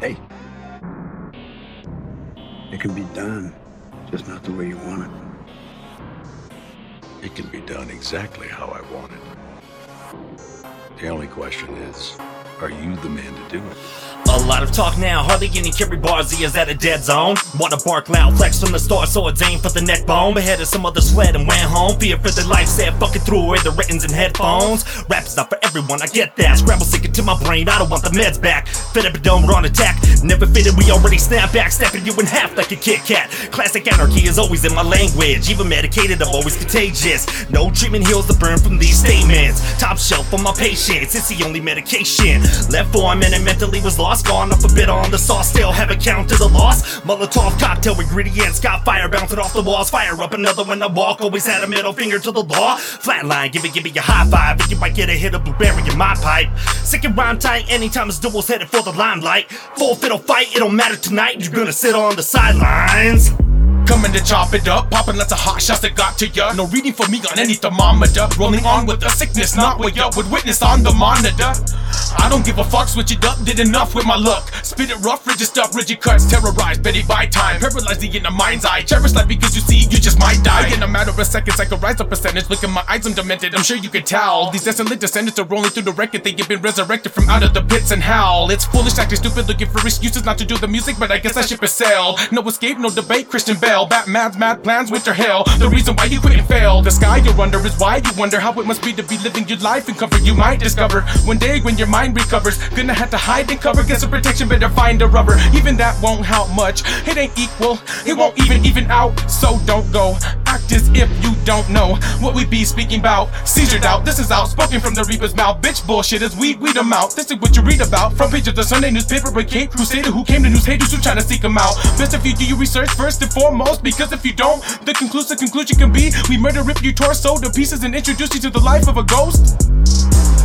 Hey. It can be done, just not the way you want it. It can be done exactly how I want it. The only question is, are you the man to do it? A lot of talk now, hardly any carry bars, he is at a dead zone. Wanna bark loud, flex from the start, so it's aimed for the neck bone. Beheaded some other sled and went home. Fear for their life, said fucking threw away the writtens and headphones. Rap's not for everyone, I get that. Scramble sinking to my brain, I don't want the meds back. Fed up and we're on attack. Never fitted, we already snap back, snapping you in half like a Kit Kat. Classic anarchy is always in my language. Even medicated, I'm always contagious. No treatment heals the burn from these statements. Top shelf for my patients, it's the only medication. Left for a minute, mentally was lost, gone off a bit on the sauce. Still haven't counted the loss. Molotov cocktail ingredients, got fire bouncing off the walls. Fire up another when I walk. Always had a middle finger to the law. Flatline, give it, give me a high five. And you might get a hit of blueberry in my pipe. Sick and rhyme tight, anytime it's duels headed for the limelight. Full fiddle fight, it don't matter tonight. You're gonna sit on the sidelines. Coming to chop it up, popping lots of hot shots that got to ya. No reading for me on any thermometer. Rolling on with the sickness, not what ya would witness on the monitor. I don't give a fuck, switch it up, did enough with my luck. Spit it rough, rigid stuff, rigid cuts, terrorized, Betty by time. Paralyzed the inner mind's eye. Cherish life because you see, you just might die. In a matter of seconds, I can rise a percentage. Look at my eyes, I'm demented, I'm sure you can tell. These desolate descendants are rolling through the record, they have been resurrected from out of the pits and hell. It's foolish, acting stupid, looking for excuses not to do the music, but I guess that ship has sailed. No escape, no debate, Christian Bale. Batman's mad plans, winter hell. The reason why you couldn't fail. The sky you're under is why you wonder how it must be to be living your life in comfort. You might discover one day when your mind recovers. Gonna have to hide and cover, get some protection, better find a rubber. Even that won't help much. It ain't equal, it won't even even out. So don't go. Act as if you don't know what we be speaking about. Seizure doubt, this is outspoken from the Reaper's mouth. Bitch bullshit is weed, weed them out. This is what you read about. Front page of the Sunday newspaper, but Cape Crusader who came to news haters who trying to seek them out. Best if you do your research first and foremost, because if you don't, the conclusive conclusion can be we murder, rip your torso to pieces, and introduce you to the life of a ghost.